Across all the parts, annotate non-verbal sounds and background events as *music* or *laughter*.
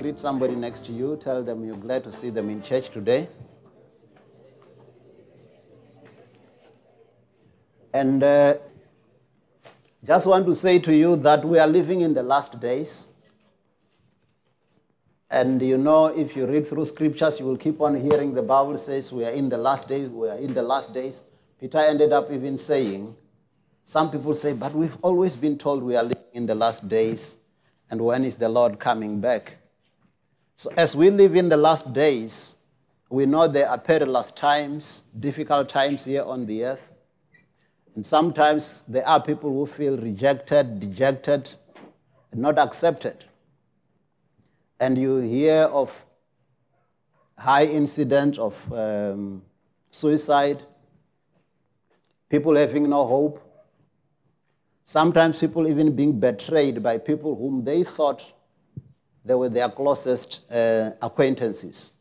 Greet somebody next to you. Tell them you're glad to see them in church today. And uh, just want to say to you that we are living in the last days. And you know, if you read through scriptures, you will keep on hearing the Bible says we are in the last days, we are in the last days. Peter ended up even saying, some people say, but we've always been told we are living in the last days, and when is the Lord coming back? So, as we live in the last days, we know there are perilous times, difficult times here on the earth. And sometimes there are people who feel rejected, dejected, not accepted. And you hear of high incident of um, suicide, people having no hope. Sometimes people even being betrayed by people whom they thought they were their closest uh, acquaintances.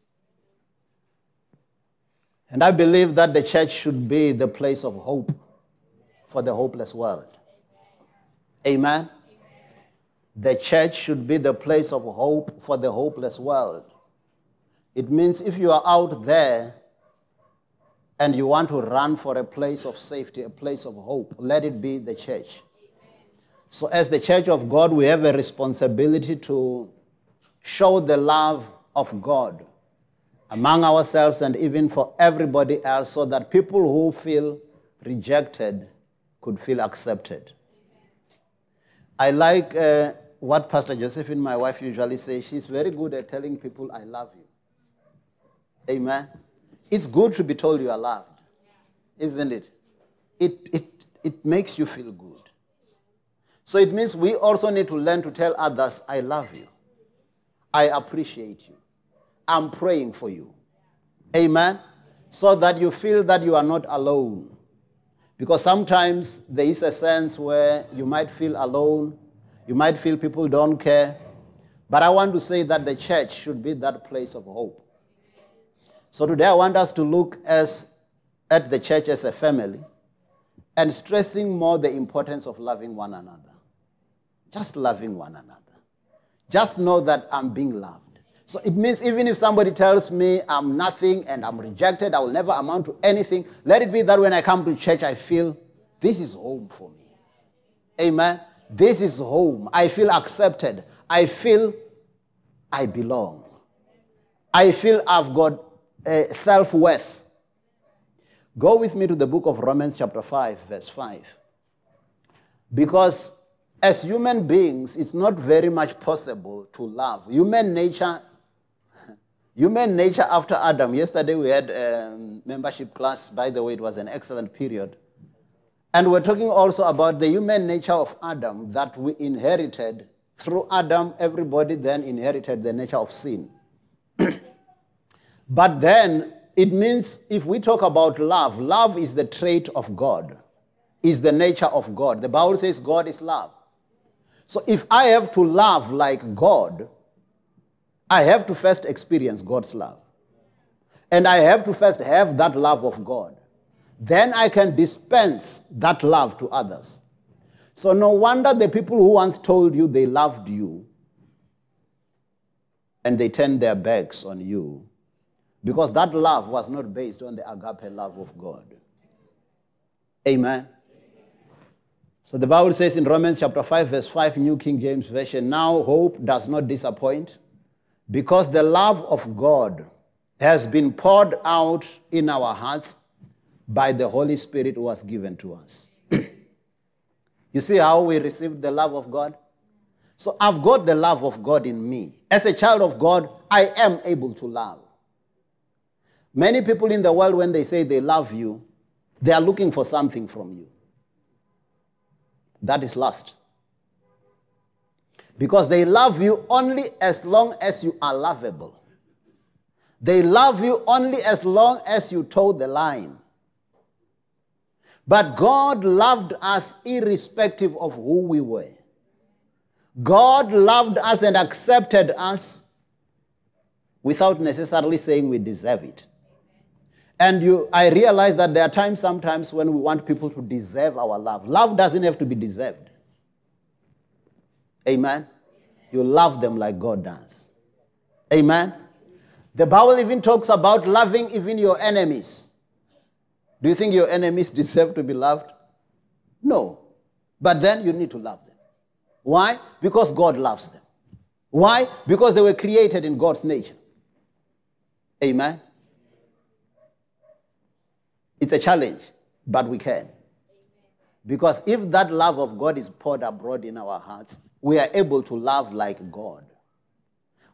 And I believe that the church should be the place of hope for the hopeless world. Amen? The church should be the place of hope for the hopeless world. It means if you are out there and you want to run for a place of safety, a place of hope, let it be the church. So, as the church of God, we have a responsibility to show the love of God among ourselves and even for everybody else so that people who feel rejected could feel accepted. I like uh, what Pastor Josephine, my wife, usually says. She's very good at telling people, I love you. Amen. It's good to be told you are loved, isn't it? It, it, it makes you feel good. So it means we also need to learn to tell others, I love you. I appreciate you. I'm praying for you. Amen. So that you feel that you are not alone. Because sometimes there is a sense where you might feel alone, you might feel people don't care. But I want to say that the church should be that place of hope. So today I want us to look as, at the church as a family and stressing more the importance of loving one another. Just loving one another. Just know that I'm being loved. So it means even if somebody tells me I'm nothing and I'm rejected, I will never amount to anything, let it be that when I come to church, I feel this is home for me. Amen. This is home. I feel accepted. I feel I belong. I feel I've got uh, self worth. Go with me to the book of Romans, chapter 5, verse 5. Because as human beings, it's not very much possible to love. Human nature, *laughs* human nature after Adam. Yesterday we had a membership class. By the way, it was an excellent period. And we're talking also about the human nature of Adam that we inherited. Through Adam, everybody then inherited the nature of sin. *clears throat* but then it means if we talk about love, love is the trait of God, is the nature of God. The Bible says God is love. So if I have to love like God, I have to first experience God's love. And I have to first have that love of God. Then I can dispense that love to others. So no wonder the people who once told you they loved you and they turned their backs on you because that love was not based on the agape love of God. Amen. So the Bible says in Romans chapter 5, verse 5, New King James Version, now hope does not disappoint because the love of God has been poured out in our hearts by the Holy Spirit who was given to us. *clears throat* you see how we received the love of God? So I've got the love of God in me. As a child of God, I am able to love. Many people in the world, when they say they love you, they are looking for something from you. That is lust. Because they love you only as long as you are lovable. They love you only as long as you toe the line. But God loved us irrespective of who we were. God loved us and accepted us without necessarily saying we deserve it. And you, I realize that there are times sometimes when we want people to deserve our love. Love doesn't have to be deserved. Amen? You love them like God does. Amen. The Bible even talks about loving even your enemies. Do you think your enemies *laughs* deserve to be loved? No. But then you need to love them. Why? Because God loves them. Why? Because they were created in God's nature. Amen. It's a challenge, but we can. Because if that love of God is poured abroad in our hearts, we are able to love like God.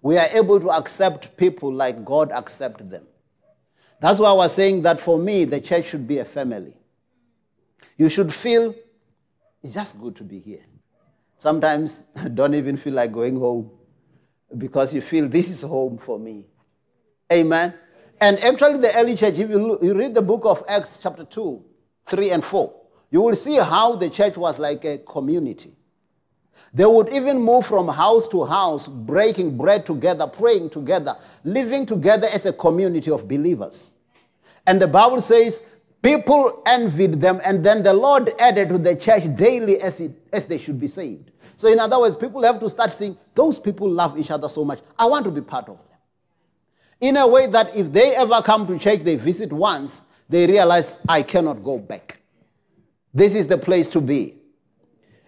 We are able to accept people like God accept them. That's why I was saying that for me, the church should be a family. You should feel it's just good to be here. Sometimes *laughs* don't even feel like going home because you feel this is home for me. Amen. And actually, the early church, if you, you read the book of Acts, chapter 2, 3, and 4, you will see how the church was like a community. They would even move from house to house, breaking bread together, praying together, living together as a community of believers. And the Bible says people envied them, and then the Lord added to the church daily as, it, as they should be saved. So, in other words, people have to start seeing, Those people love each other so much. I want to be part of them. In a way that if they ever come to church, they visit once, they realize, I cannot go back. This is the place to be.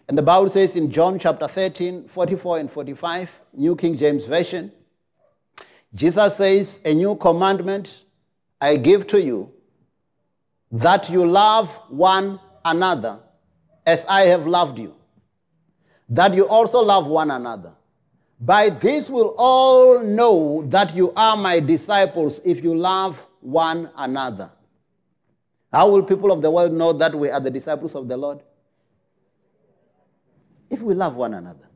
And the Bible says in John chapter 13, 44 and 45, New King James Version, Jesus says, A new commandment I give to you, that you love one another as I have loved you, that you also love one another. By this will all know that you are my disciples if you love one another. How will people of the world know that we are the disciples of the Lord? If we love one another.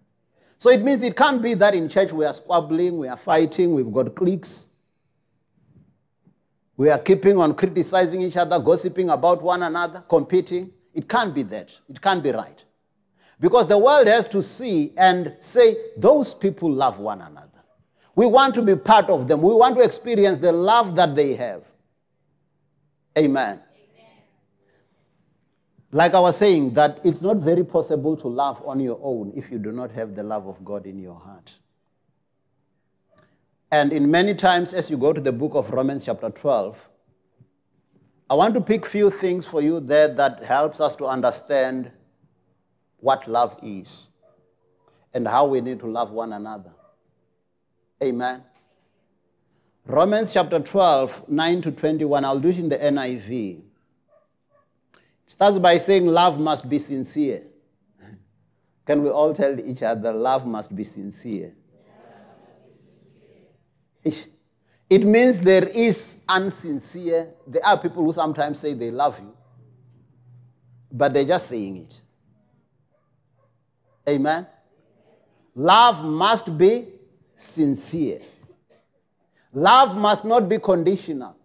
So it means it can't be that in church we are squabbling, we are fighting, we've got cliques. We are keeping on criticizing each other, gossiping about one another, competing. It can't be that. It can't be right. Because the world has to see and say, those people love one another. We want to be part of them. We want to experience the love that they have. Amen. Amen. Like I was saying, that it's not very possible to love on your own if you do not have the love of God in your heart. And in many times, as you go to the book of Romans, chapter 12, I want to pick few things for you there that helps us to understand what love is and how we need to love one another. Amen. Romans chapter 12, 9 to 21. I'll do it in the NIV. It starts by saying love must be sincere. Can we all tell each other love must be sincere? It means there is unsincere. There are people who sometimes say they love you, but they're just saying it. Amen. Love must be sincere. Love must not be conditional.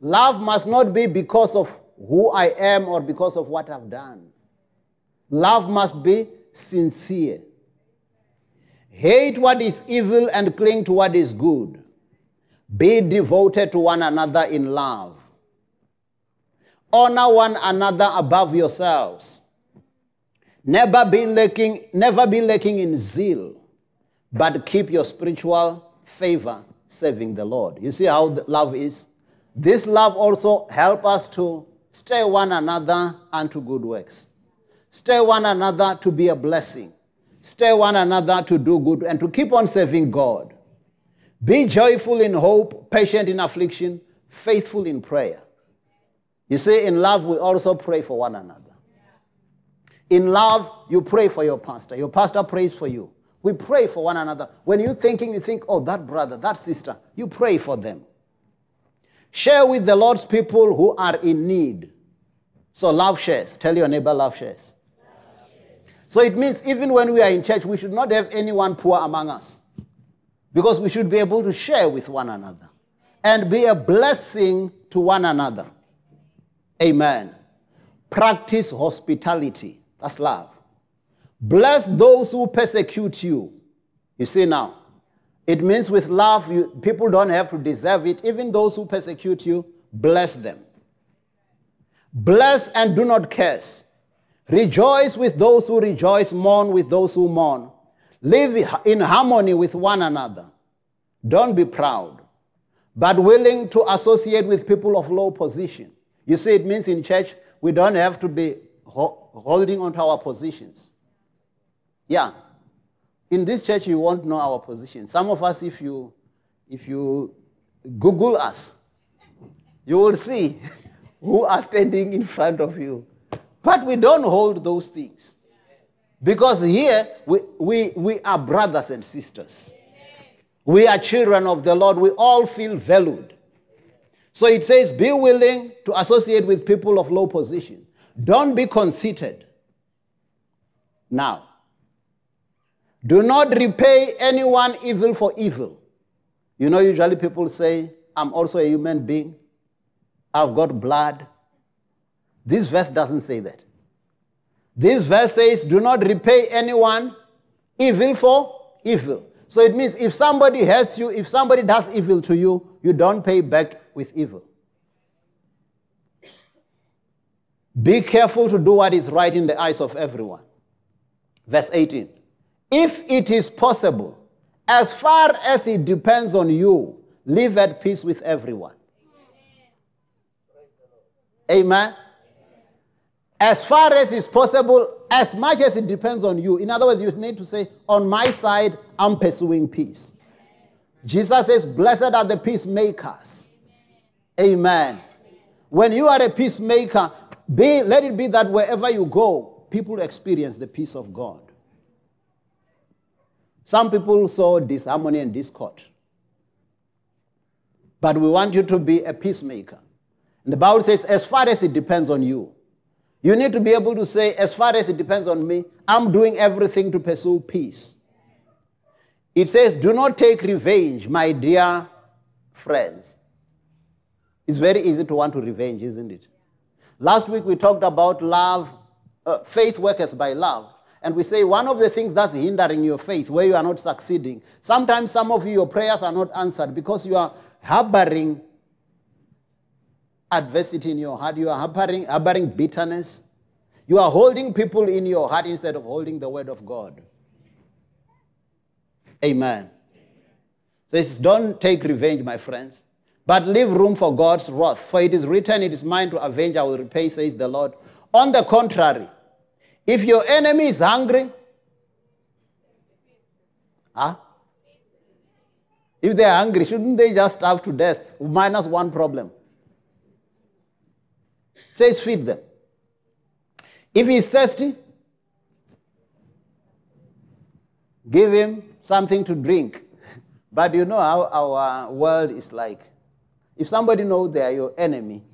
Love must not be because of who I am or because of what I've done. Love must be sincere. Hate what is evil and cling to what is good. Be devoted to one another in love. Honor one another above yourselves. Never be lacking, never be lacking in zeal, but keep your spiritual favor serving the Lord. You see how love is? This love also help us to stay one another unto good works. Stay one another to be a blessing. Stay one another to do good and to keep on serving God. Be joyful in hope, patient in affliction, faithful in prayer. You see, in love, we also pray for one another. In love, you pray for your pastor. Your pastor prays for you. We pray for one another. When you're thinking, you think, oh, that brother, that sister, you pray for them. Share with the Lord's people who are in need. So love shares. Tell your neighbor, love shares. So it means even when we are in church, we should not have anyone poor among us. Because we should be able to share with one another and be a blessing to one another. Amen. Practice hospitality. That's love. Bless those who persecute you. You see now, it means with love, you, people don't have to deserve it. Even those who persecute you, bless them. Bless and do not curse. Rejoice with those who rejoice, mourn with those who mourn. Live in harmony with one another. Don't be proud, but willing to associate with people of low position. You see, it means in church, we don't have to be holding on to our positions. Yeah. In this church, you won't know our position. Some of us, if you, if you Google us, you will see *laughs* who are standing in front of you. But we don't hold those things. Because here we, we, we are brothers and sisters. We are children of the Lord. We all feel valued. So it says, be willing to associate with people of low position. Don't be conceited. Now, do not repay anyone evil for evil. You know, usually people say, I'm also a human being. I've got blood. This verse doesn't say that. This verse says, Do not repay anyone evil for evil. So it means if somebody hurts you, if somebody does evil to you, you don't pay back with evil. Be careful to do what is right in the eyes of everyone. Verse 18. If it is possible, as far as it depends on you, live at peace with everyone. Amen. As far as is possible, as much as it depends on you. In other words, you need to say, On my side, I'm pursuing peace. Jesus says, Blessed are the peacemakers. Amen. When you are a peacemaker, be, let it be that wherever you go, people experience the peace of God. Some people saw disharmony and discord. But we want you to be a peacemaker. And the Bible says, as far as it depends on you, you need to be able to say, as far as it depends on me, I'm doing everything to pursue peace. It says, do not take revenge, my dear friends. It's very easy to want to revenge, isn't it? Last week we talked about love, uh, faith worketh by love. And we say one of the things that's hindering your faith, where you are not succeeding. Sometimes some of you, your prayers are not answered because you are harboring adversity in your heart. You are harboring, harboring bitterness. You are holding people in your heart instead of holding the word of God. Amen. So it's don't take revenge, my friends, but leave room for God's wrath. For it is written, It is mine to avenge, I will repay, says the Lord. On the contrary, if your enemy is hungry, huh? If they are hungry, shouldn't they just starve to death? Minus one problem. It says feed them. If he is thirsty, give him something to drink. *laughs* But you know how our world is like. If somebody knows they are your enemy,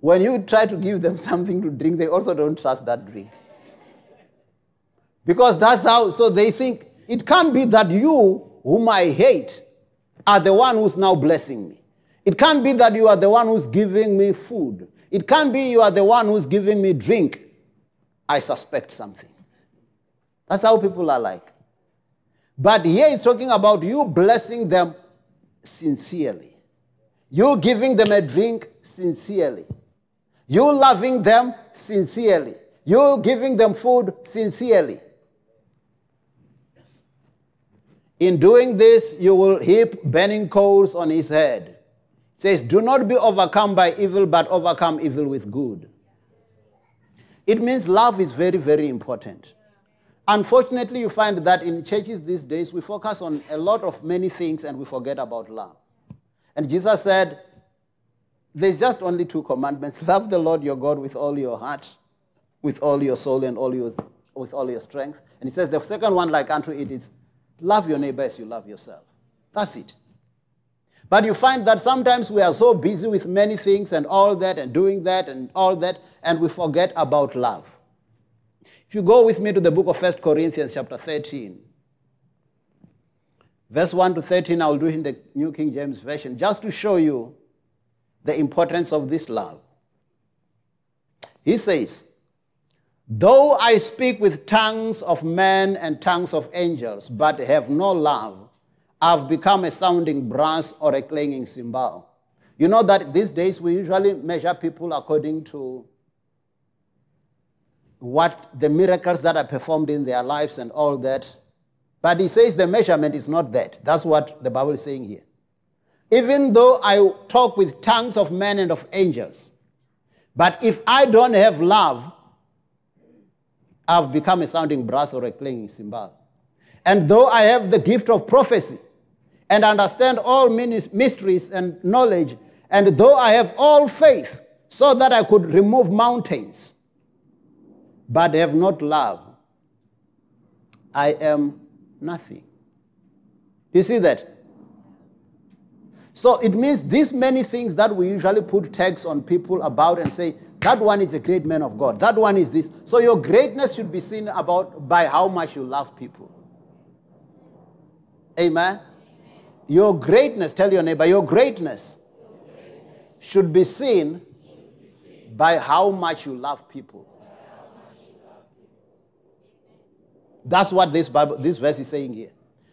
when you try to give them *laughs* something to drink, they also don't trust that drink. Because that's how, so they think it can't be that you, whom I hate, are the one who's now blessing me. It can't be that you are the one who's giving me food. It can't be you are the one who's giving me drink. I suspect something. That's how people are like. But here he's talking about you blessing them sincerely. You giving them a drink sincerely. You loving them sincerely. You giving them food sincerely. In doing this, you will heap burning coals on his head. It says, Do not be overcome by evil, but overcome evil with good. It means love is very, very important. Unfortunately, you find that in churches these days, we focus on a lot of many things and we forget about love. And Jesus said, There's just only two commandments *laughs* love the Lord your God with all your heart, with all your soul, and all your, with all your strength. And he says, The second one, like unto it, is love your neighbor as you love yourself. That's it. But you find that sometimes we are so busy with many things and all that and doing that and all that, and we forget about love. If you go with me to the book of 1 Corinthians, chapter 13, verse 1 to 13, I'll do it in the New King James Version, just to show you the importance of this love. He says, Though I speak with tongues of men and tongues of angels, but have no love, I've become a sounding brass or a clanging cymbal. You know that these days we usually measure people according to what the miracles that are performed in their lives and all that. But he says the measurement is not that. That's what the Bible is saying here. Even though I talk with tongues of men and of angels, but if I don't have love, I've become a sounding brass or a clanging cymbal. And though I have the gift of prophecy and understand all mysteries and knowledge, and though I have all faith so that I could remove mountains, but have not love, I am nothing. Do you see that? So it means these many things that we usually put tags on people about and say, that one is a great man of God. That one is this. So your greatness should be seen about by how much you love people. Amen. Your greatness, tell your neighbor, your greatness should be seen by how much you love people. That's what this Bible, this verse is saying here.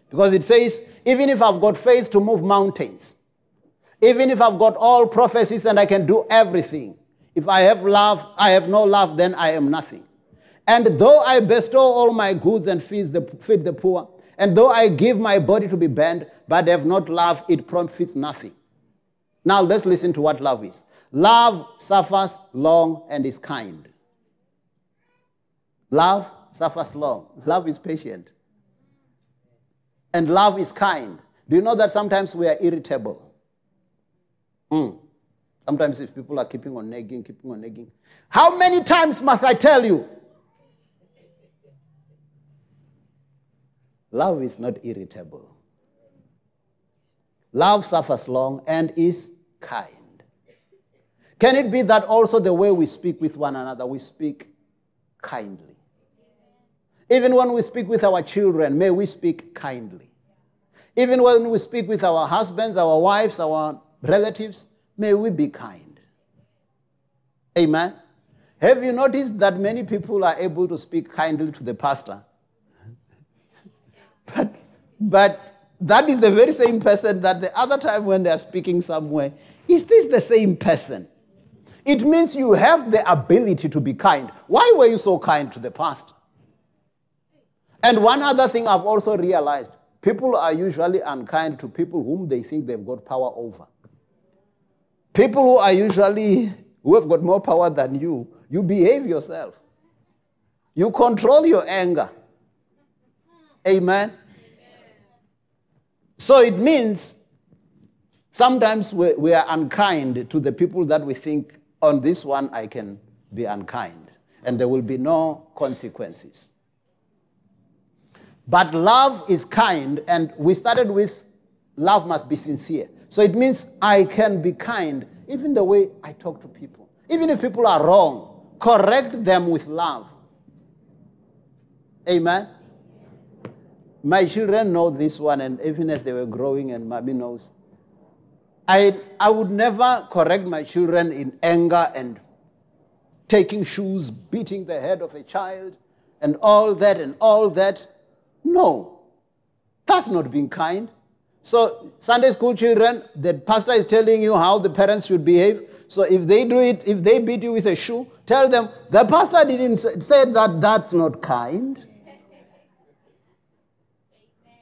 Because it says, even if I've got faith to move mountains, even if I've got all prophecies and I can do everything, if I have love, I have no love, then I am nothing. And though I bestow all my goods and feed the, feed the poor, and though I give my body to be burned, but have not love, it profits nothing. Now let's listen to what love is. Love suffers long and is kind. Love suffers long. Love is patient. And love is kind. Do you know that sometimes we are irritable? Mm. Sometimes if people are keeping on nagging, keeping on nagging. How many times must I tell you? Love is not irritable. Love suffers long and is kind. Can it be that also the way we speak with one another, we speak kindly? Even when we speak with our children, may we speak kindly. Even when we speak with our husbands, our wives, our relatives, may we be kind. Amen. Have you noticed that many people are able to speak kindly to the pastor? *laughs* but, but that is the very same person that the other time when they are speaking somewhere, is this the same person? It means you have the ability to be kind. Why were you so kind to the pastor? And one other thing I've also realized people are usually unkind to people whom they think they've got power over. People who are usually, who have got more power than you, you behave yourself. You control your anger. Amen. So it means sometimes we, we, are unkind to the people that we think, on this one I can be unkind, and there will be no consequences. But love is kind, and we started with love must be sincere. So it means I can be kind even the way I talk to people. Even if people are wrong, correct them with love. Amen. My children know this one, and even as they were growing, and mommy knows. I, I would never correct my children in anger and taking shoes, beating the head of a child, and all that and all that. No, that's not being kind. So, Sunday school children, the pastor is telling you how the parents should behave. So, if they do it, if they beat you with a shoe, tell them, the pastor didn't say that that's not kind.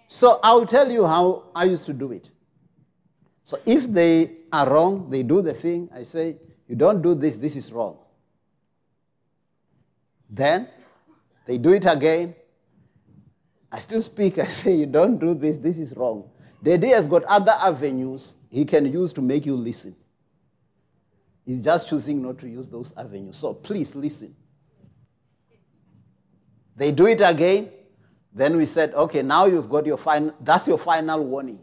So, I'll tell you how I used to do it. So, if they are wrong, they do the thing, I say, you don't do this, this is wrong. Then they do it again. I still speak, I say, you don't do this, this is wrong. Daddy has got other avenues he can use to make you listen. He's just choosing not to use those avenues. So please listen. They do it again. Then we said, okay, now you've got your final, that's your final warning.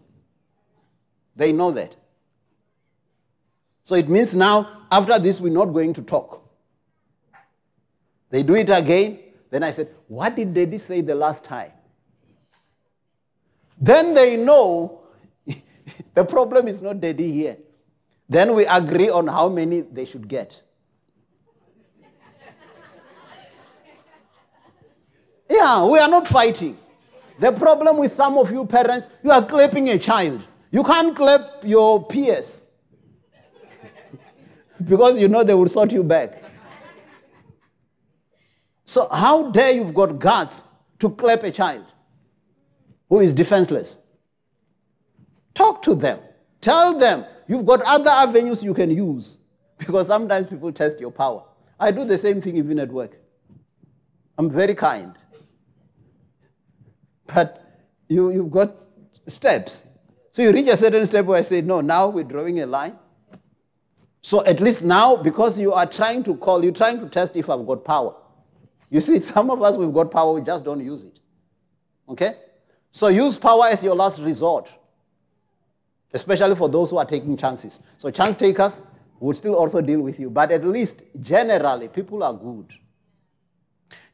They know that. So it means now, after this, we're not going to talk. They do it again. Then I said, what did daddy say the last time? Then they know *laughs* the problem is not daddy here. Then we agree on how many they should get. *laughs* yeah, we are not fighting. The problem with some of you parents, you are clapping a child. You can't clap your peers *laughs* because you know they will sort you back. So, how dare you've got guts to clap a child? Who is defenseless. Talk to them. Tell them you've got other avenues you can use *laughs* because sometimes people test your power. I do the same thing even at work. I'm very kind. *laughs* But you, you've got steps. So you reach a certain step where I say, no, now we're drawing a line. So at least now, because you are trying to call, you're trying to test if I've got power. You see, *laughs* some of us, we've got power, we just don't use it. Okay? So use power as your last resort, especially for those who are taking chances. So chance takers will still also deal with you. But at least, generally, people are good.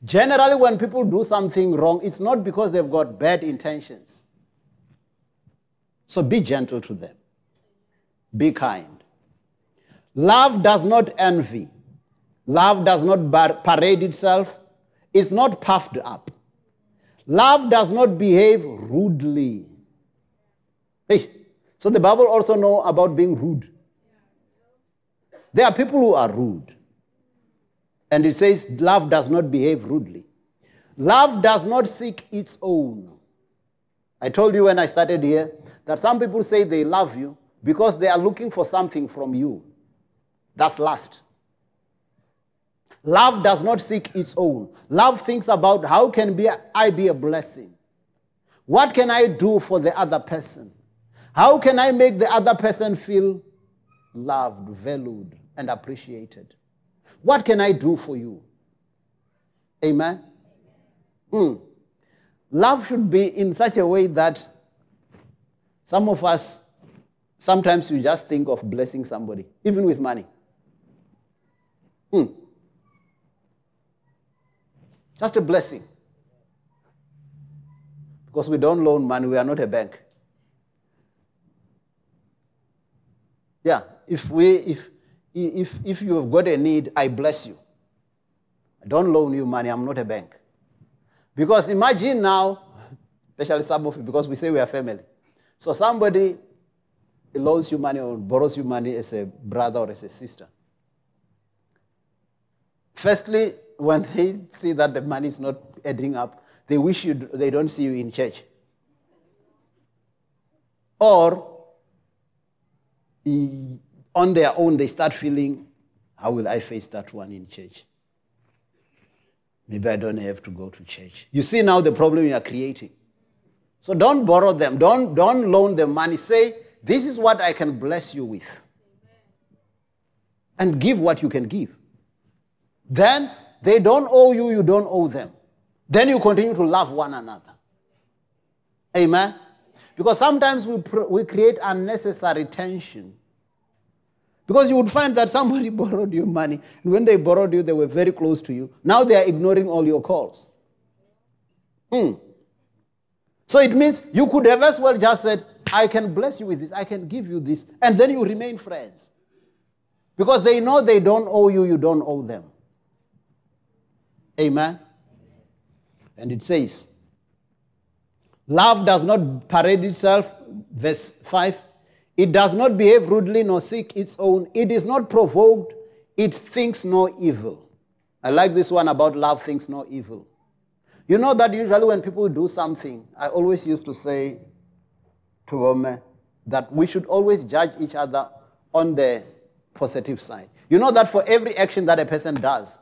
Generally, when people do something wrong, it's not because they've got bad intentions. So be gentle to them, be kind. Love does not envy, love does not parade itself, it's not puffed up. Love does not behave rudely. Hey, so the Bible also know about being rude. There are people who are rude. And it says, love does not behave rudely. Love does not seek its own. I told you when I started here that some people say they love you because they are looking for something from you. That's lust. Love does not seek its own. Love thinks about how can be, I be a blessing? What can I do for the other person? How can I make the other person feel loved, valued, and appreciated? What can I do for you? Amen? Mm. Love should be in such a way that some of us, sometimes we just think of blessing somebody, even with money. Mm. Just a blessing. Because we don't loan money, we are not a bank. Yeah, if we, if, if, if you have got a need, I bless you. I don't loan you money, I'm not a bank. Because imagine now, especially some of you, because we say we are family. So somebody loans you money or borrows you money as a brother or as a sister. Firstly, when they see that the money is not adding up, they wish you they don't see you in church. Or on their own, they start feeling, how will I face that one in church? Maybe I don't have to go to church. You see now the problem you are creating. So don't borrow them. Don't, don't loan them money. Say, this is what I can bless you with. And give what you can give. Then they don't owe you, you don't owe them. Then you continue to love one another. Amen? Because sometimes we, pr- we create unnecessary tension because you would find that somebody *laughs* borrowed you money, and when they borrowed you, they were very close to you. Now they are ignoring all your calls. Hmm. So it means you could have as well just said, I can bless you with this, I can give you this, and then you remain friends. Because they know they don't owe you, you don't owe them. Amen. And it says, Love does not parade itself, verse 5 it does not behave rudely nor seek its own. It is not provoked. It thinks no evil. I like this one about love thinks no evil. You know that usually when people do something, I always used to say to women that we should always judge each other on the positive side. You know that for every action that a person does,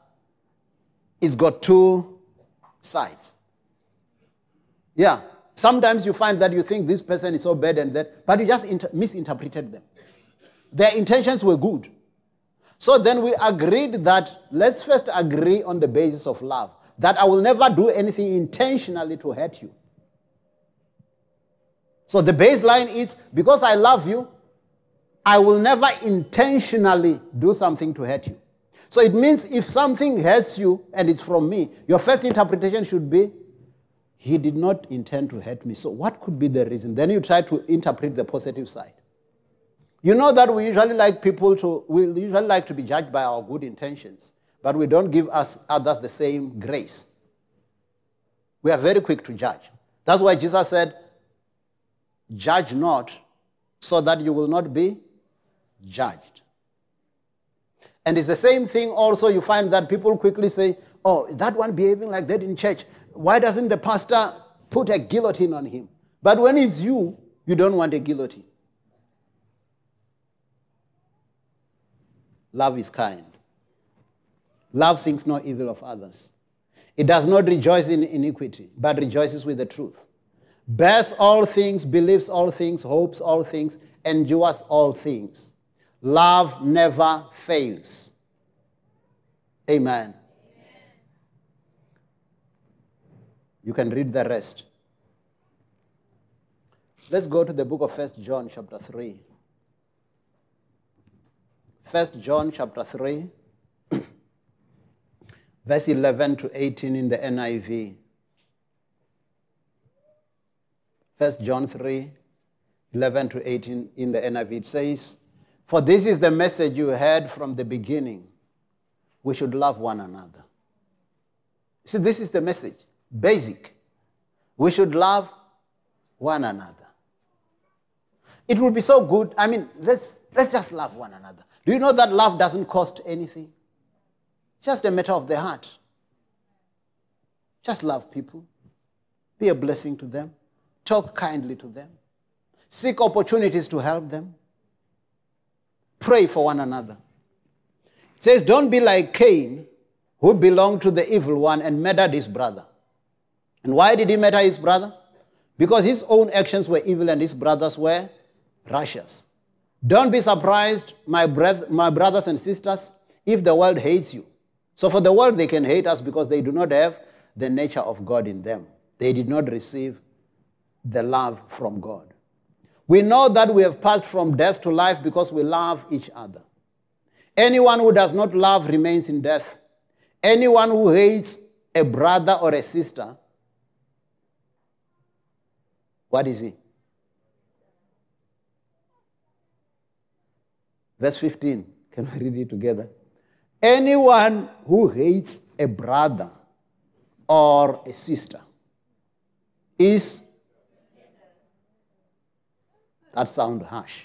it's got two sides. Yeah. Sometimes you find that you think this person is so bad and that, but you just inter- misinterpreted them. Their intentions were good. So then we agreed that let's first agree on the basis of love, that I will never do anything intentionally to hurt you. So the baseline is because I love you, I will never intentionally do something to hurt you. So it means if something hurts you and it's from me, your first interpretation should be he did not intend to hurt me. So, what could be the reason? Then you try to interpret the positive side. You know that we usually like people to, we usually like to be judged by our good intentions, but we don't give us others the same grace. We are very quick to judge. That's why Jesus said, Judge not, so that you will not be judged. And it's the same thing also, you find that people quickly say, Oh, that one behaving like that in church. Why doesn't the pastor put a guillotine on him? But when it's you, you don't want a guillotine. Love is kind. Love thinks no evil of others. It does not rejoice in iniquity, but rejoices with the truth. Bears all things, believes all things, hopes all things, endures all things. Love never fails. Amen. You can read the rest. Let's go to the book of First John, chapter 3. First John, chapter 3, *clears throat* verse 11 to 18 in the NIV. First John 3, 11 to 18 in the NIV. It says, For this is the message you heard from the beginning. We should love one another. See, this is the message. Basic. We should love one another. It would be so good. I mean, let's, let's just love one another. Do you know that love doesn't cost anything? It's just a matter of the heart. Just love people. Be a blessing to them. Talk kindly to them. Seek opportunities to help them. Pray for one another. It says, Don't be like Cain, who belonged to the evil one and murdered his brother. And why did he murder his brother? Because his own actions were evil and his brothers were righteous. Don't be surprised, my, breth- my brothers and sisters, if the world hates you. So, for the world, they can hate us because they do not have the nature of God in them. They did not receive the love from God. We know that we have passed from death to life because we love each other. Anyone who does not love remains in death. Anyone who hates a brother or a sister, what is he? Verse 15. Can we read it together? Anyone who hates a brother or a sister is. That sound harsh.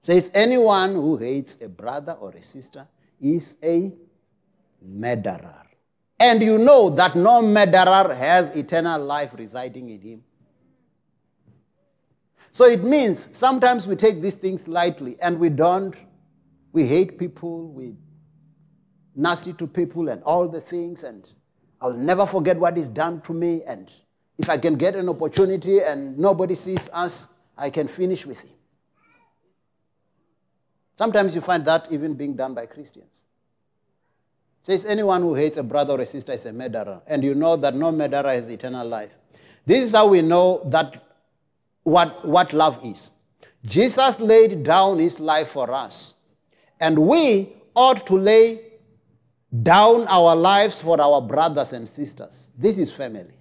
Says anyone who hates a brother or a sister is a murderer. And you know that no murderer has eternal life residing in him. So it means sometimes we take these things lightly and we don't. We hate people, we nasty to people and all the things, and I'll never forget what is done to me. And if I can get an opportunity and nobody sees us, I can finish with him. Sometimes you find that even being done by Christians. It says anyone who hates a brother or a sister is a murderer, and you know that no murderer has eternal life. This is how we know that what, what love is. Jesus laid down his life for us, and we ought to lay down our lives for our brothers and sisters. This is family.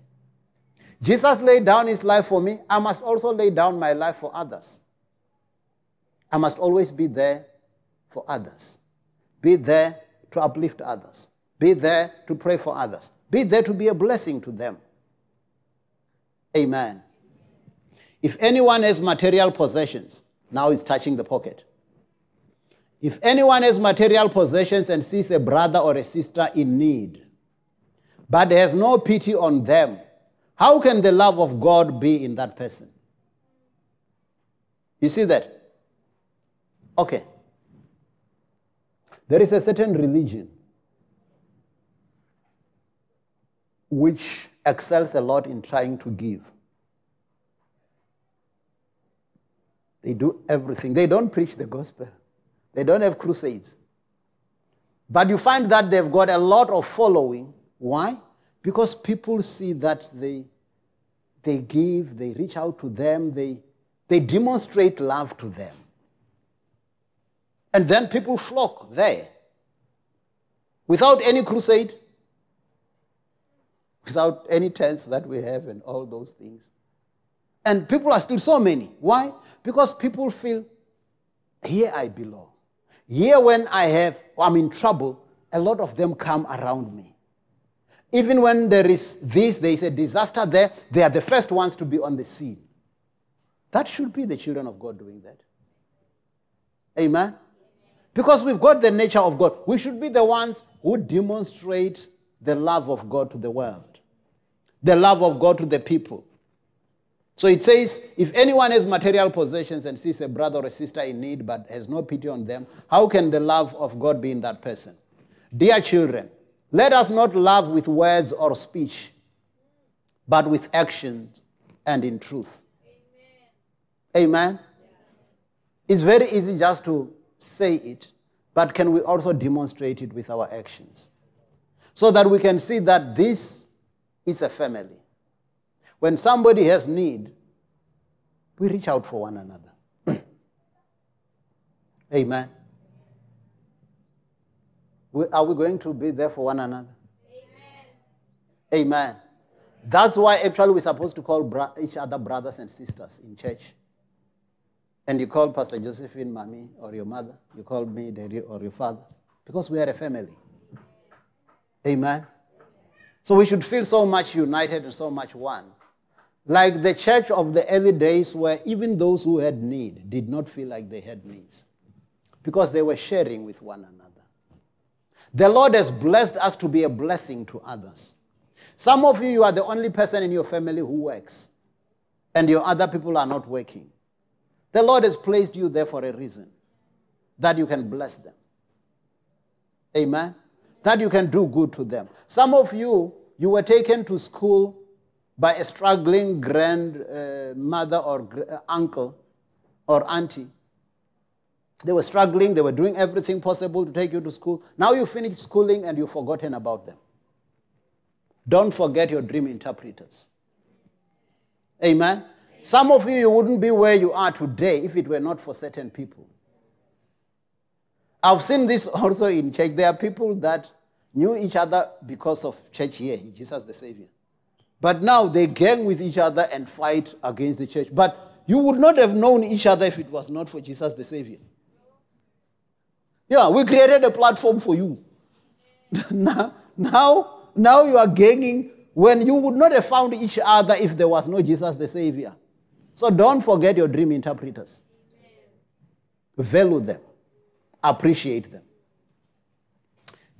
Jesus laid down his life for me. I must also lay down my life for others. I must always be there for others. Be there to uplift others. Be there to pray for others. Be there to be a blessing to them. Amen. If anyone has material possessions, now he's touching the pocket. If anyone has material possessions and sees a brother or a sister in need, but has no pity on them, how can the love of God be in that person? You see that? Okay. There is a certain religion which excels a lot in trying to give. They do everything. They don't preach the gospel. They don't have crusades. But you find that they've got a lot of following. Why? Because people see that they, they give, they reach out to them, they, they demonstrate love to them. And then people flock there. Without any crusade, without any tents that we have and all those things. And people are still so many. Why? Because people feel, here I belong. Here when I have, I'm in trouble, a lot of them come around me. Even when there is this, there is a disaster there, they are the first ones to be on the scene. That should be the children of God doing that. Amen? Because we've got the nature of God. We should be the ones who demonstrate the love of God to the world. the love of God to the people. So it says, if anyone has material possessions and sees a brother or a sister in need but has no pity on them, how can the love of God be in that person? Dear children, let us not love with words or speech, but with actions and in truth. Amen. Amen. It's very easy just to say it, but can we also demonstrate it with our actions? So that we can see that this is a family. When somebody has need, we reach out for one another. *clears throat* Amen. Are we going to be there for one another? Amen. Amen. That's why actually we're supposed to call bro- each other brothers and sisters in church. And you call Pastor Josephine mommy or your mother. You call me daddy or your father. Because we are a family. Amen. So we should feel so much united and so much one. Like the church of the early days, where even those who had need did not feel like they had needs because they were sharing with one another. The Lord has blessed us to be a blessing to others. Some of you, you are the only person in your family who works, and your other people are not working. The Lord has placed you there for a reason that you can bless them. Amen. That you can do good to them. Some of you, you were taken to school by a struggling grandmother uh, or uh, uncle or auntie. They were struggling, they were doing everything possible to take you to school. Now you finished schooling and you've forgotten about them. Don't forget your dream interpreters. Amen? Some of you, you wouldn't be where you are today if it were not for certain people. I've seen this *laughs* also in church. There are people that knew each other because of church here, Jesus the Savior. But now they gang with each other and fight against the church. But you would not have known each other if it was not for Jesus the Savior. Yeah, we created a platform for you. *laughs* now, now, now you are gaining when you would not have found each other if there was no Jesus the Savior. So don't forget your dream interpreters. Value them, appreciate them.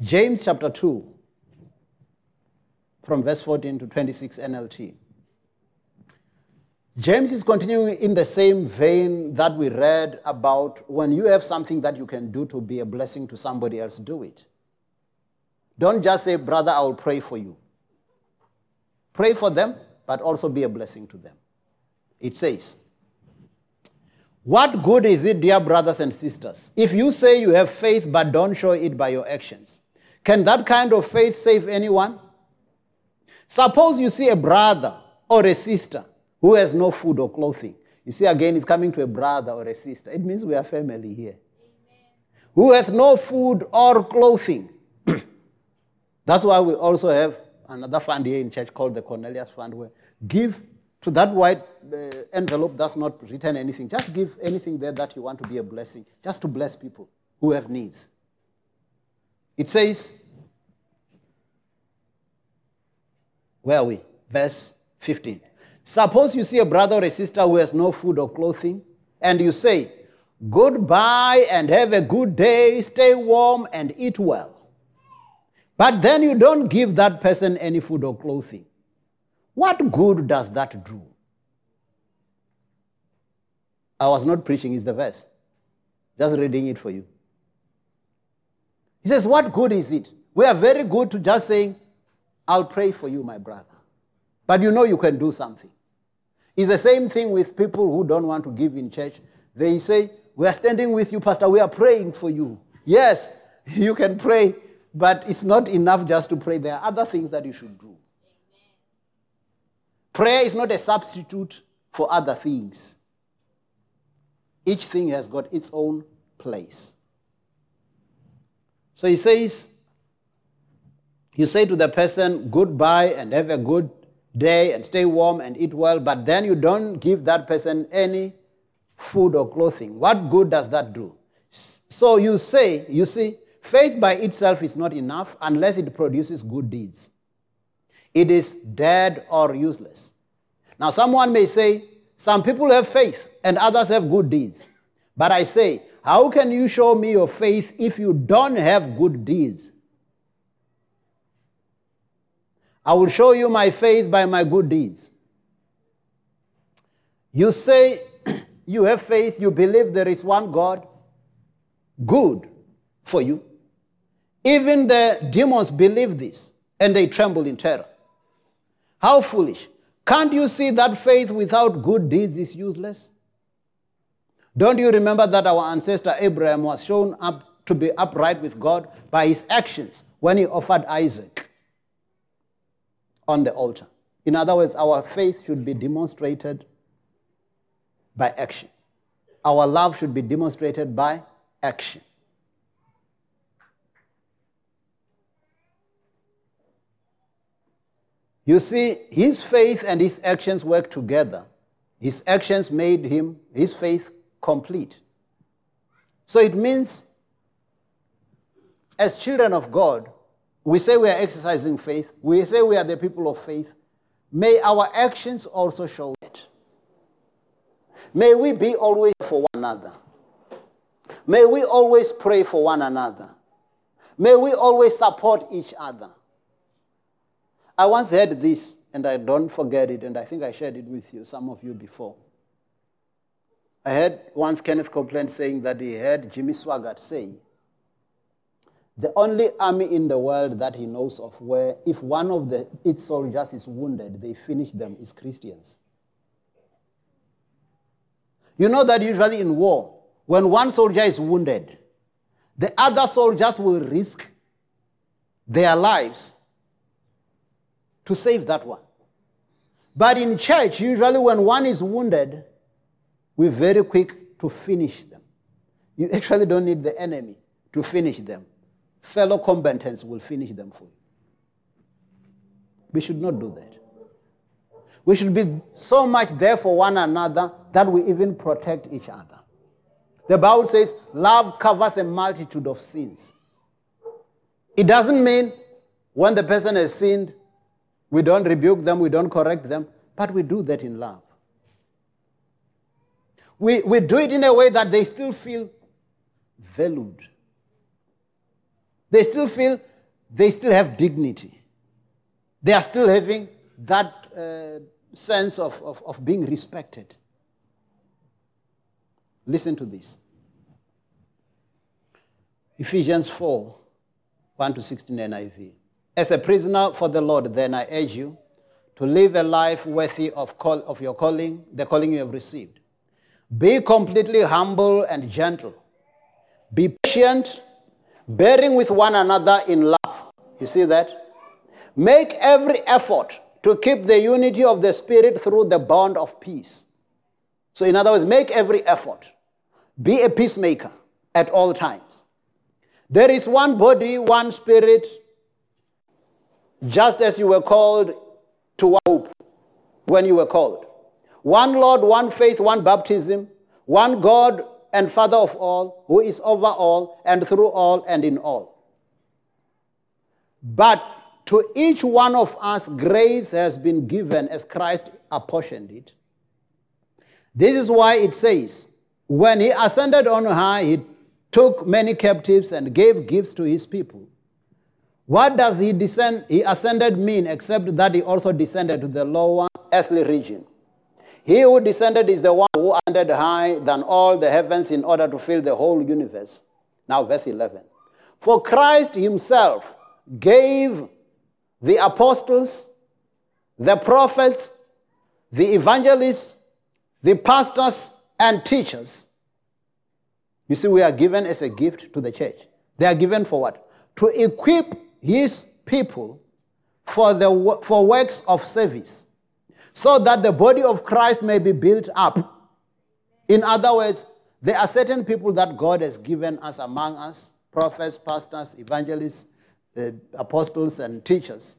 James chapter 2, from verse 14 to 26 NLT. James is continuing in the same vein that we read about when you have something that you can do to be a blessing to somebody else, do it. Don't just say, Brother, I will pray for you. Pray for them, but also be a blessing to them. It says, What good is it, dear brothers and sisters, if you say you have faith but don't show it by your actions? Can that kind of faith save anyone? Suppose you see a brother or a sister who has no food or clothing. You see, again, it's coming to a brother or a sister. It means we are family here. Amen. Who has no food or clothing. *clears throat* That's why we also have another fund here in church called the Cornelius Fund, where give to that white uh, envelope that's not written anything. Just give anything there that you want to be a blessing, just to bless people who have needs. It says, where are we? Verse 15. Suppose you see a brother or a sister who has no food or clothing, and you say, Goodbye and have a good day, stay warm and eat well. But then you don't give that person any food or clothing. What good does that do? I was not preaching, it's the verse. Just reading it for you. He says, What good is it? We are very good to just saying, I'll pray for you, my brother. But you know you can do something. It's the same thing with people who don't want to give in church. They say, We are standing with you, Pastor. We are praying for you. Yes, you can pray, but it's not enough just to pray. There are other things that you should do. Prayer is not a substitute for other things. Each thing has got its own place. So he says, You say to the person, Goodbye and have a good day and stay warm and eat well, but then you don't give that person any food or clothing. What good does that do? So you say, you see, faith by itself is not enough unless it produces good deeds. It is dead or useless. Now, someone may say, some people have faith and others have good deeds. But I say, how can you show me your faith if you don't have good deeds? I will show you my faith by my good deeds. You say *clears throat* you have faith, you believe there is one God. Good for you. Even the demons believe this and they tremble in terror. How foolish. Can't you see that faith without good deeds is useless? Don't you remember that our ancestor Abraham was shown up to be upright with God by his actions when he offered Isaac on the altar? In other words, our faith should be demonstrated by action. Our love should be demonstrated by action. You see, his faith and his actions work together. His actions made him, his faith, complete. So it means, as children of God, we say we are exercising faith, we say we are the people of faith. May our actions also show it. May we be always for one another. May we always pray for one another. May we always support each other. I once heard this, and I don't forget it, and I think I shared it with you, some of you before. I heard once Kenneth Copeland saying that he heard Jimmy Swaggart say, the only army in the world that he knows of where if one of the, its soldiers is wounded, they finish them is Christians. You know that usually in war, when one soldier is wounded, the other soldiers will risk their lives to save that one. But in church, usually when one is wounded, we're very quick to finish them. You actually don't need the enemy to finish them. Fellow combatants will finish them for you. We should not do that. We should be so much there for one another that we even protect each other. The Bible says love covers a multitude of sins. It doesn't mean when the person has sinned, we don't rebuke them, we don't correct them, but we do that in love. We, we do it in a way that they still feel valued. They still feel they still have dignity. They are still having that uh, sense of, of, of being respected. Listen to this Ephesians 4 1 to 16 NIV. As a prisoner for the Lord, then I urge you to live a life worthy of, call, of your calling, the calling you have received. Be completely humble and gentle. Be patient, bearing with one another in love. You see that? Make every effort to keep the unity of the Spirit through the bond of peace. So, in other words, make every effort. Be a peacemaker at all times. There is one body, one spirit, just as you were called to hope when you were called. One Lord, one faith, one baptism, one God and Father of all, who is over all and through all and in all. But to each one of us, grace has been given as Christ apportioned it. This is why it says, when he ascended on high, he took many captives and gave gifts to his people. What does he descend, he ascended mean except that he also descended to the lower earthly region? He who descended is the one who ascended high than all the heavens in order to fill the whole universe. Now, verse 11. For Christ himself gave the apostles, the prophets, the evangelists, the pastors, and teachers. You see, we are given as a gift to the church. They are given for what? To equip his people for, the, for works of service, so that the body of Christ may be built up. In other words, there are certain people that God has given us among us prophets, pastors, evangelists, uh, apostles, and teachers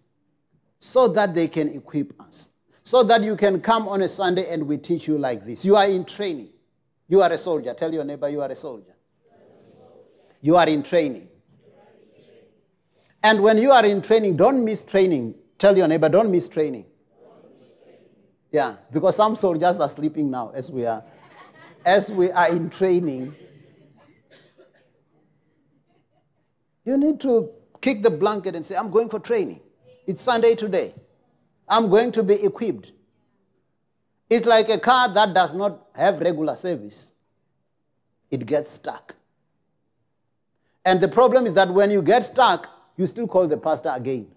so that they can equip us. So that you can come on a Sunday and we teach you like this. You are in training. You are a soldier. Tell your neighbor you are a soldier. You are in training. And when you are in training, don't miss training. Tell your neighbor, don't miss training. Yeah, because some soldiers are sleeping now as we are as we are in training. You need to kick the blanket and say, I'm going for training. It's Sunday today. I'm going to be equipped. It's like a car that does not have regular service, it gets stuck. And the problem is that when you get stuck, you still call the pastor again.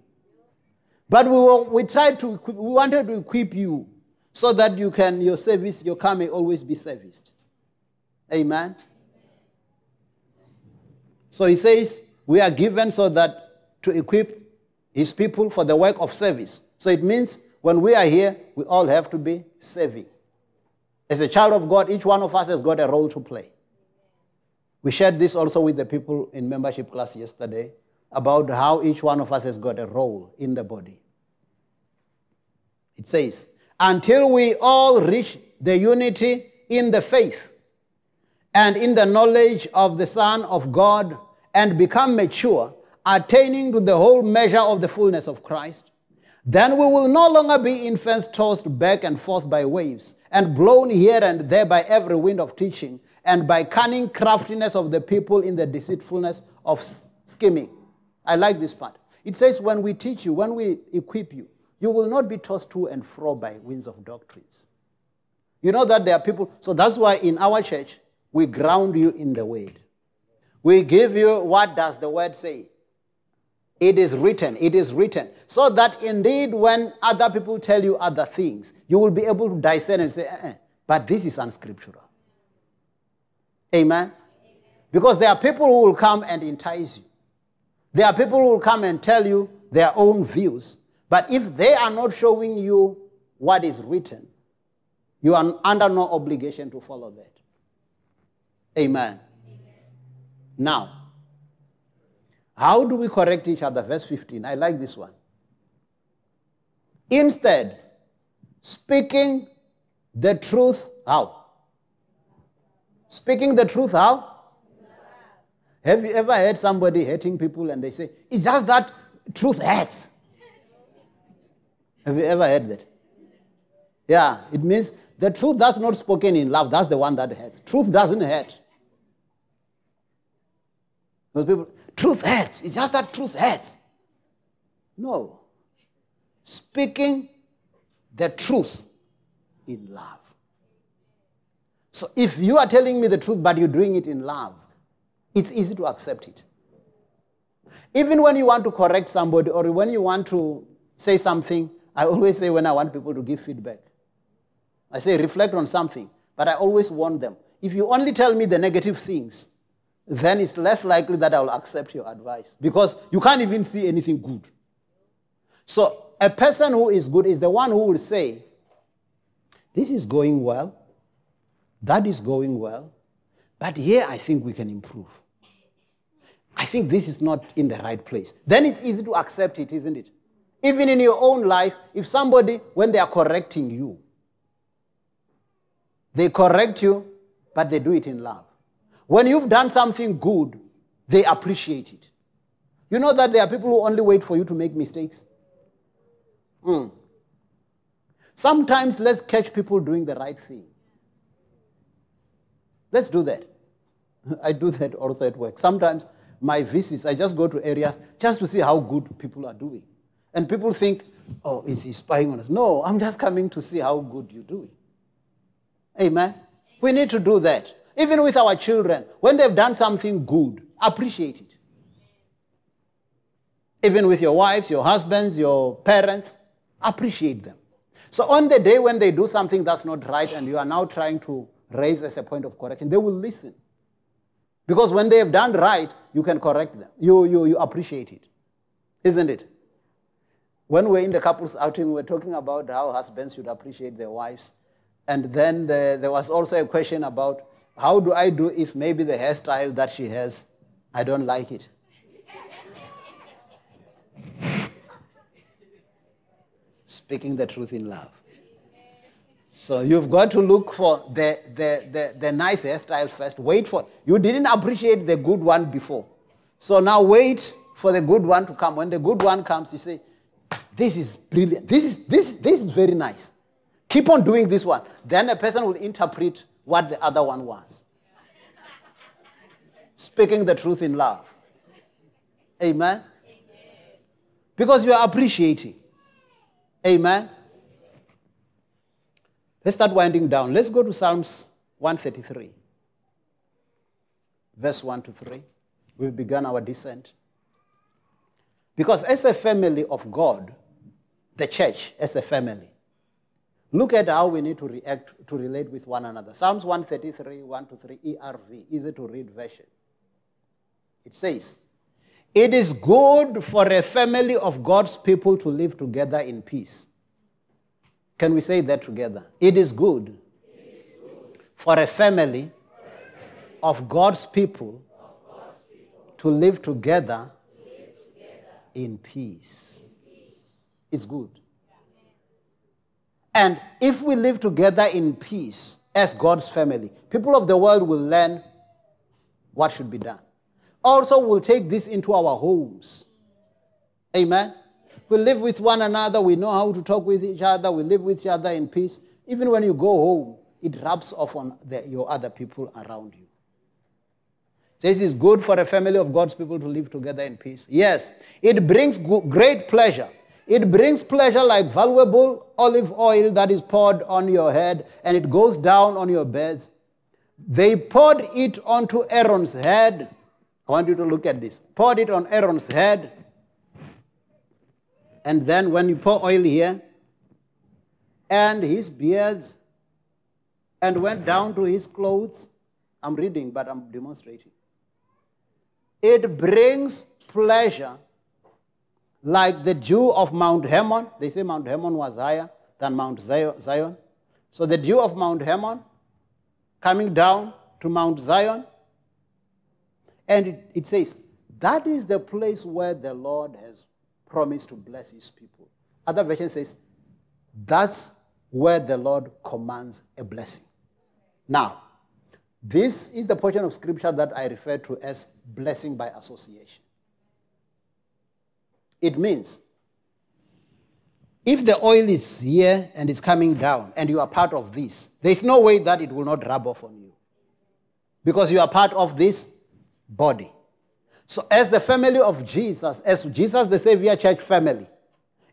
But we, were, we tried to, we wanted to equip you so that you can, your service, your car may always be serviced. Amen. So he says, we are given so that to equip his people for the work of service. So it means when we are here, we all have to be serving. As a child of God, each one of us has got a role to play. We shared this also with the people in membership class yesterday about how each one of us has got a role in the body. It says, until we all reach the unity in the faith and in the knowledge of the Son of God and become mature, attaining to the whole measure of the fullness of Christ, then we will no longer be infants tossed back and forth by waves and blown here and there by every wind of teaching and by cunning craftiness of the people in the deceitfulness of scheming. I like this part. It says, when we teach you, when we equip you, you will not be tossed to and fro by winds of doctrines. You know that there are people, so that's why in our church, we ground you in the word. We give you what does the word say? It is written, it is written. So that indeed, when other people tell you other things, you will be able to discern and say, eh, but this is unscriptural. Amen? Because there are people who will come and entice you. There are people who will come and tell you their own views. But if they are not showing you what is written, you are under no obligation to follow that. Amen. Amen. Now, how do we correct each other? Verse 15. I like this one. Instead, speaking the truth, how? Speaking the truth, how? Have you ever heard somebody hating people and they say, it's just that truth hurts? Have you ever heard that? Yeah, it means the truth that's not spoken in love, that's the one that hurts. Truth doesn't hurt. Those people, truth hurts. It's just that truth hurts. No. Speaking the truth in love. So if you are telling me the truth, but you're doing it in love, it's easy to accept it. Even when you want to correct somebody or when you want to say something, I always say when I want people to give feedback, I say reflect on something, but I always warn them. If you only tell me the negative things, then it's less likely that I will accept your advice because you can't even see anything good. So, a person who is good is the one who will say, This is going well, that is going well, but here I think we can improve. I think this is not in the right place. Then it's easy to accept it, isn't it? Even in your own life, if somebody, when they are correcting you, they correct you, but they do it in love. When you've done something good, they appreciate it. You know that there are people who only wait for you to make mistakes? Mm. Sometimes let's catch people doing the right thing. Let's do that. *laughs* I do that also at work. Sometimes my visits, I just go to areas just to see how good people are doing. And people think, oh, is he spying on us? No, I'm just coming to see how good you're doing. Amen. We need to do that. Even with our children, when they've done something good, appreciate it. Even with your wives, your husbands, your parents, appreciate them. So on the day when they do something that's not right and you are now trying to raise as a point of correction, they will listen. Because when they have done right, you can correct them. You, you, you appreciate it. Isn't it? When we we're in the couples outing, we were talking about how husbands should appreciate their wives. And then the, there was also a question about how do I do if maybe the hairstyle that she has, I don't like it? Speaking the truth in love. So you've got to look for the, the, the, the nice hairstyle first. Wait for you didn't appreciate the good one before. So now wait for the good one to come. When the good one comes, you say, This is brilliant. This is this this is very nice. Keep on doing this one. Then a person will interpret what the other one was. Speaking the truth in love. Amen. Because you are appreciating. Amen. Let's start winding down. Let's go to Psalms 133, verse 1 to 3. We've begun our descent. Because as a family of God, the church as a family, look at how we need to react to relate with one another. Psalms 133, 1 to 3, ERV, easy to read version. It says, It is good for a family of God's people to live together in peace. Can we say that together? It is good, for a family of God's people to live together in peace. It's good. And if we live together in peace as God's family, people of the world will learn what should be done. Also, we'll take this into our homes. Amen. We live with one another. We know how to talk with each other. We live with each other in peace. Even when you go home, it rubs off on the, your other people around you. This is good for a family of God's people to live together in peace. Yes, it brings great pleasure. It brings pleasure like valuable olive oil that is poured on your head and it goes down on your beds. They poured it onto Aaron's head. I want you to look at this. Poured it on Aaron's head. And then when you pour oil here, and his beards, and went down to his clothes. I'm reading, but I'm demonstrating. It brings pleasure like the dew of Mount Hermon. They say Mount Hermon was higher than Mount Zion. So the dew of Mount Hermon coming down to Mount Zion. And it, it says, that is the place where the Lord has promised to bless his people. Other version says, that's where the Lord commands a blessing. Now, this is the portion of scripture that I refer to as blessing by association. It means if the oil is here and it's coming down and you are part of this, there's no way that it will not rub off on you because you are part of this body. So, as the family of Jesus, as Jesus the Savior Church family,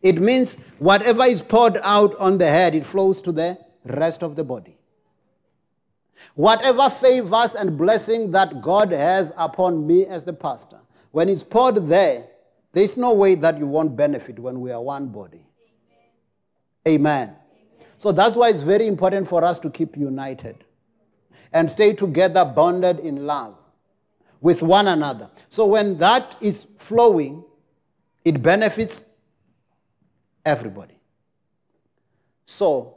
it means whatever is poured out on the head, it flows to the rest of the body. Whatever favors and blessing that God has upon me as the pastor, when it's poured there, there's no way that you won't benefit when we are one body. Amen. Amen. So that's why it's very important for us to keep united and stay together, bonded in love with one another. So when that is flowing, it benefits everybody. So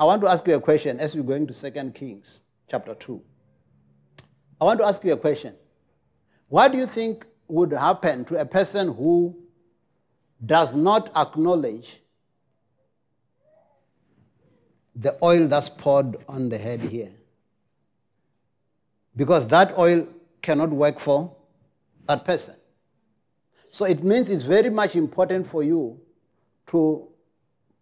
I want to ask you a question as we're going to 2 Kings chapter 2. I want to ask you a question. What do you think would happen to a person who does not acknowledge the oil that's poured on the head here? Because that oil cannot work for that person. So it means it's very much important for you to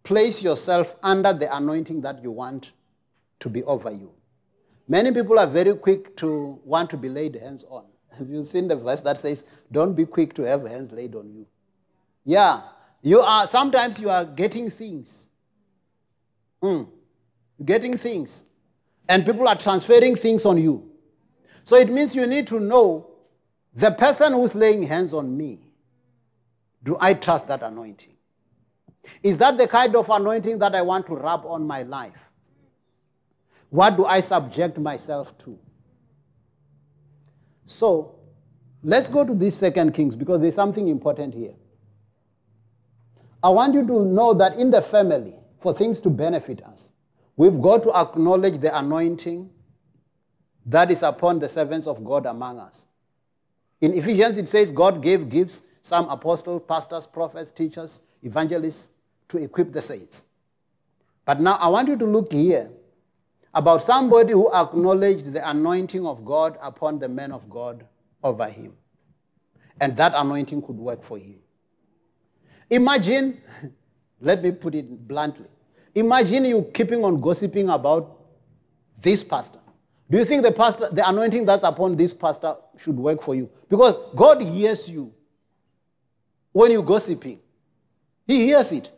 place yourself under the anointing that you want to be over you. Many people are very quick to want to be laid hands on. *laughs* Have you seen the verse that says, Don't be quick to have hands laid on you? Yeah, you are, sometimes you are getting things. Mm, getting things. And people are transferring things on you. So it means you need to know the person who's laying hands on me, do I trust that anointing? Is that the kind of anointing that I want to rub on my life? What do I subject myself to? So, let's go to this second Kings because there's something important here. I want you to know that in the family, for things to benefit us, we've got to acknowledge the anointing that is upon the servants of God among us. In Ephesians, it says God gave gifts, some apostles, pastors, prophets, teachers, evangelists, to equip the saints. But now I want you to look here about somebody who acknowledged the anointing of God upon the man of God over him. And that anointing could work for him. Imagine, *laughs* let me put it bluntly, imagine you keeping on gossiping about this pastor. Do you think the pastor, the anointing that's upon this pastor should work for you? Because God hears you. when you're gossiping. He hears it.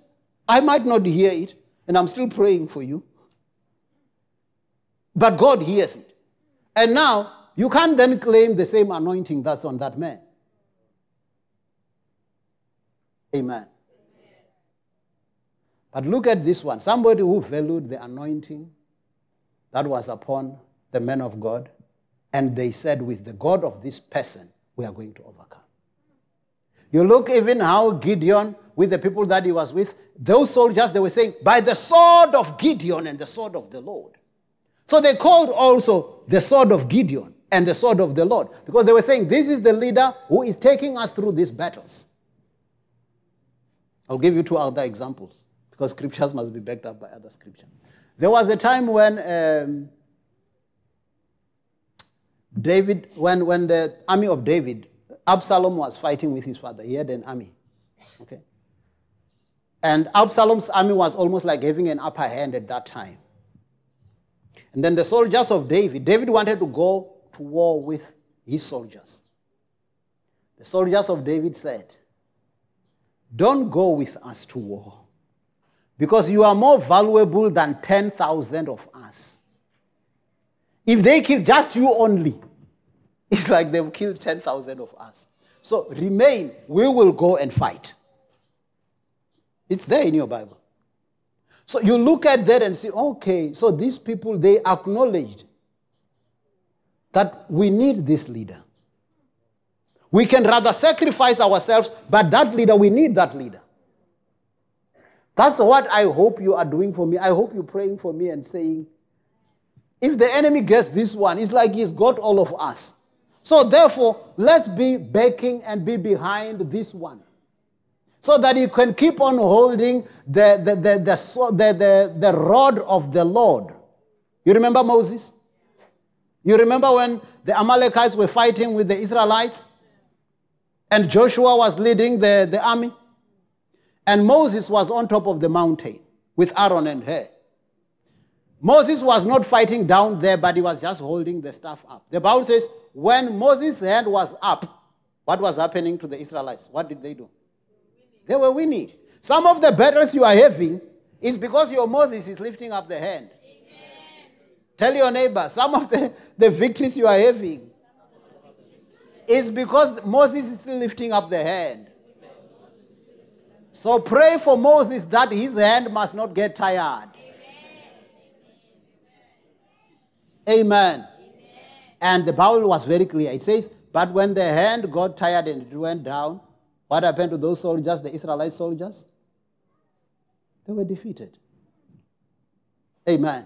I might not hear it, and I'm still praying for you. But God hears it. And now, you can't then claim the same anointing that's on that man. Amen. But look at this one somebody who valued the anointing that was upon the men of God, and they said, With the God of this person, we are going to overcome. You look even how Gideon, with the people that he was with, those soldiers, they were saying, By the sword of Gideon and the sword of the Lord. So they called also the sword of Gideon and the sword of the Lord because they were saying, This is the leader who is taking us through these battles. I'll give you two other examples because scriptures must be backed up by other scripture. There was a time when um, David, when, when the army of David, Absalom was fighting with his father. He had an army. Okay? And Absalom's army was almost like having an upper hand at that time. And then the soldiers of David, David wanted to go to war with his soldiers. The soldiers of David said, Don't go with us to war because you are more valuable than 10,000 of us. If they kill just you only, *laughs* it's like they've killed 10,000 of us. So remain, we will go and fight. It's there in your Bible. So you look at that and say, okay, so these people, they acknowledged that we need this leader. We can rather sacrifice ourselves, but that leader, we need that leader. That's what I hope you are doing for me. I hope you're praying for me and saying, if the enemy gets this one, it's like he's got all of us. So therefore, let's be backing and be behind this one so that you can keep on holding the, the, the, the, the, the, rod of the Lord. You remember Moses? You remember when the Amalekites were fighting with the Israelites? And Joshua was leading the, the army? And Moses was on top of the mountain with Aaron and Hur. Moses was not fighting down there, but he was just holding the staff up. The Bible says, when Moses' hand was up, what was happening to the Israelites? What did they do? They were winning. Some of the battles you are having is because your Moses is lifting up the hand. Amen. Tell your neighbor, some of the, the victories you are having is because Moses is still lifting up the hand. So pray for Moses that his hand must not get tired. Amen. Amen. And the Bible was very clear. It says, But when the hand got tired and it went down, what happened to those soldiers, the Israelite soldiers? They were defeated. Amen.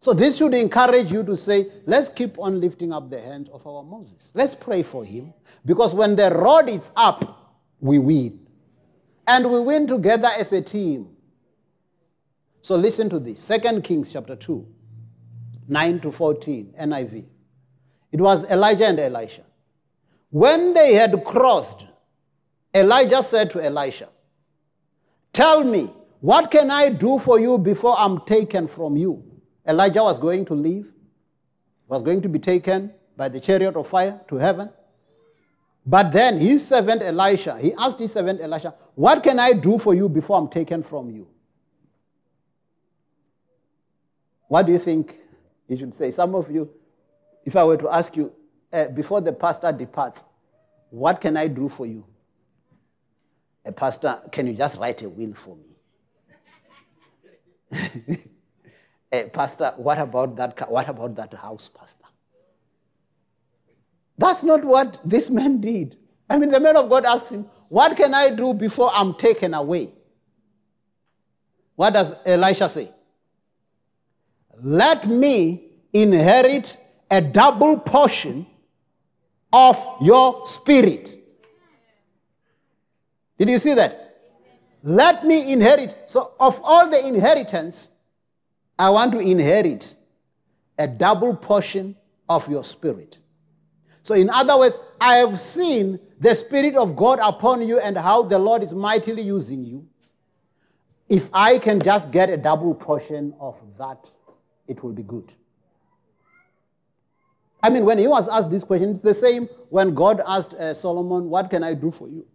So this should encourage you to say, let's keep on lifting up the hand of our Moses. Let's pray for him. Because when the rod is up, we win. And we win together as a team. So listen to this. Second Kings chapter 2, 9 to 14, NIV. It was Elijah and Elisha. When they had crossed Elijah said to Elisha, Tell me, what can I do for you before I'm taken from you? Elijah was going to leave, was going to be taken by the chariot of fire to heaven. But then his servant Elisha, he asked his servant Elisha, What can I do for you before I'm taken from you? What do you think you should say? Some of you, if I were to ask you, uh, before the pastor departs, what can I do for you? a pastor, can you just write a will for me? *laughs* a pastor, what about that? What about that house, pastor? That's not what this man did. I mean, the man of God asked him, What can I do before I'm taken away? What does Elisha say? Let me inherit a double portion of your spirit. Did you see that? Let me inherit. So, of all the inheritance, I want to inherit a double portion of your spirit. So, in other words, I have seen the Spirit of God upon you and how the Lord is mightily using you. If I can just get a double portion of that, it will be good. I mean, when he was asked this question, it's the same when God asked uh, Solomon, What can I do for you?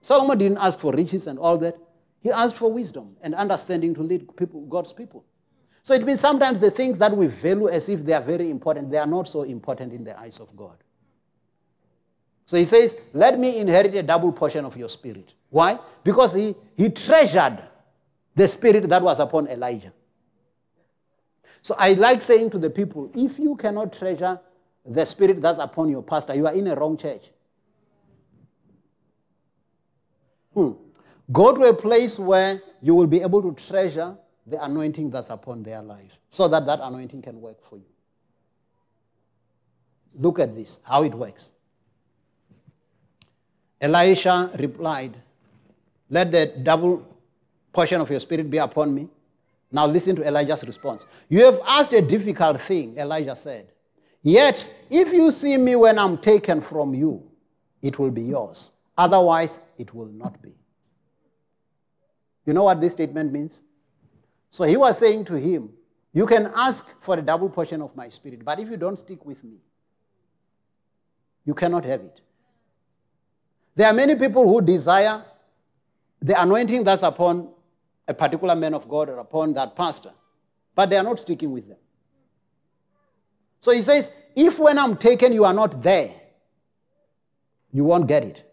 Solomon didn't ask for riches and all that. He asked for wisdom and understanding to lead people, God's people. So it means sometimes the things that we value as if they are very important, they are not so important in the eyes of God. So he says, Let me inherit a double portion of your spirit. Why? Because he, he treasured the spirit that was upon Elijah. So I like saying to the people, if you cannot treasure the spirit that's upon your pastor, you are in a wrong church. Hmm. Go to a place where you will be able to treasure the anointing that's upon their life so that that anointing can work for you. Look at this, how it works. Elisha replied, Let the double portion of your spirit be upon me. Now listen to Elijah's response. You have asked a difficult thing, Elijah said. Yet, if you see me when I'm taken from you, it will be yours. Otherwise, it will not be. You know what this statement means? So he was saying to him, You can ask for a double portion of my spirit, but if you don't stick with me, you cannot have it. There are many people who desire the anointing that's upon a particular man of God or upon that pastor, but they are not sticking with them. So he says, if when I'm taken you are not there, you won't get it.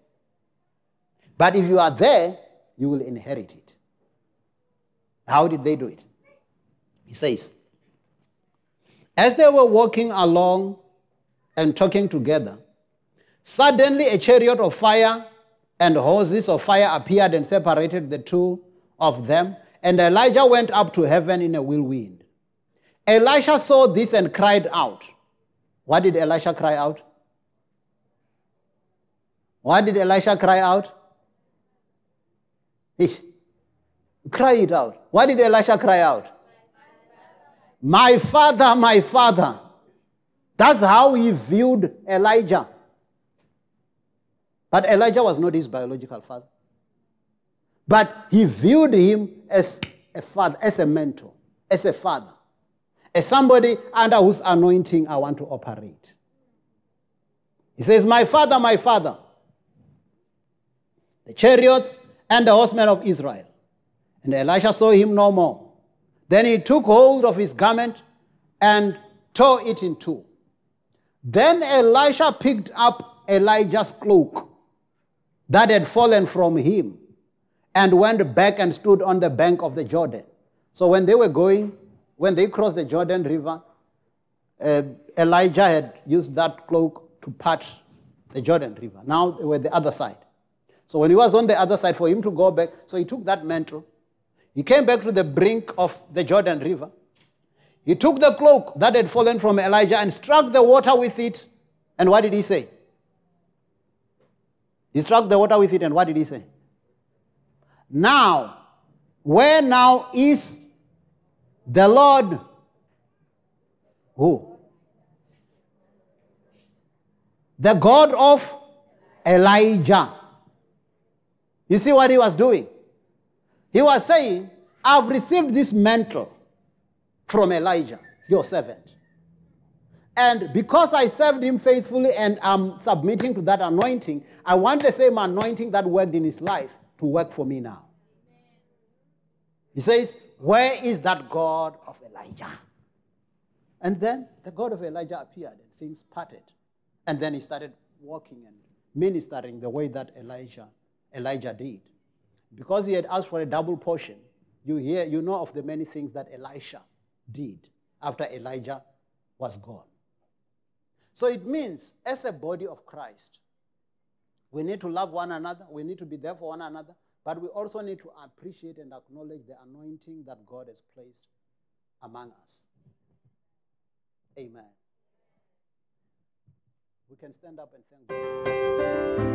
But if you are there, you will inherit it. How did they do it? He says, As they were walking along and talking together, suddenly a chariot of fire and horses of fire appeared and separated the two of them, and Elijah went up to heaven in a whirlwind. Elisha saw this and cried out. What did Elisha cry out? What did Elisha cry out? Cry it out. Why did Elisha cry out? My father, my father. That's how he viewed Elijah. But Elijah was not his biological father. But he viewed him as a father, as a mentor, as a father, as somebody under whose anointing I want to operate. He says, My father, my father, the chariots and the horsemen of Israel. And Elisha saw him no more. Then he took hold of his garment and tore it in two. Then Elisha picked up Elijah's cloak that had fallen from him and went back and stood on the bank of the Jordan. So when they were going, when they crossed the Jordan River, uh, Elijah had used that cloak to part the Jordan River. Now they were the other side. So when he was on the other side, for him to go back, so he took that mantle he came back to the brink of the Jordan River. He took the cloak that had fallen from Elijah and struck the water with it. And what did he say? He struck the water with it, and what did he say? Now, where now is the Lord? Who? The God of Elijah. You see what he was doing? He was saying, I've received this mantle from Elijah, your servant. And because I served him faithfully and I'm submitting to that anointing, I want the same anointing that worked in his life to work for me now. He says, Where is that God of Elijah? And then the God of Elijah appeared and things parted. And then he started walking and ministering the way that Elijah, Elijah did. Because he had asked for a double portion, you hear, you know of the many things that Elisha did after Elijah was gone. So it means, as a body of Christ, we need to love one another, we need to be there for one another, but we also need to appreciate and acknowledge the anointing that God has placed among us. Amen. We can stand up and thank God.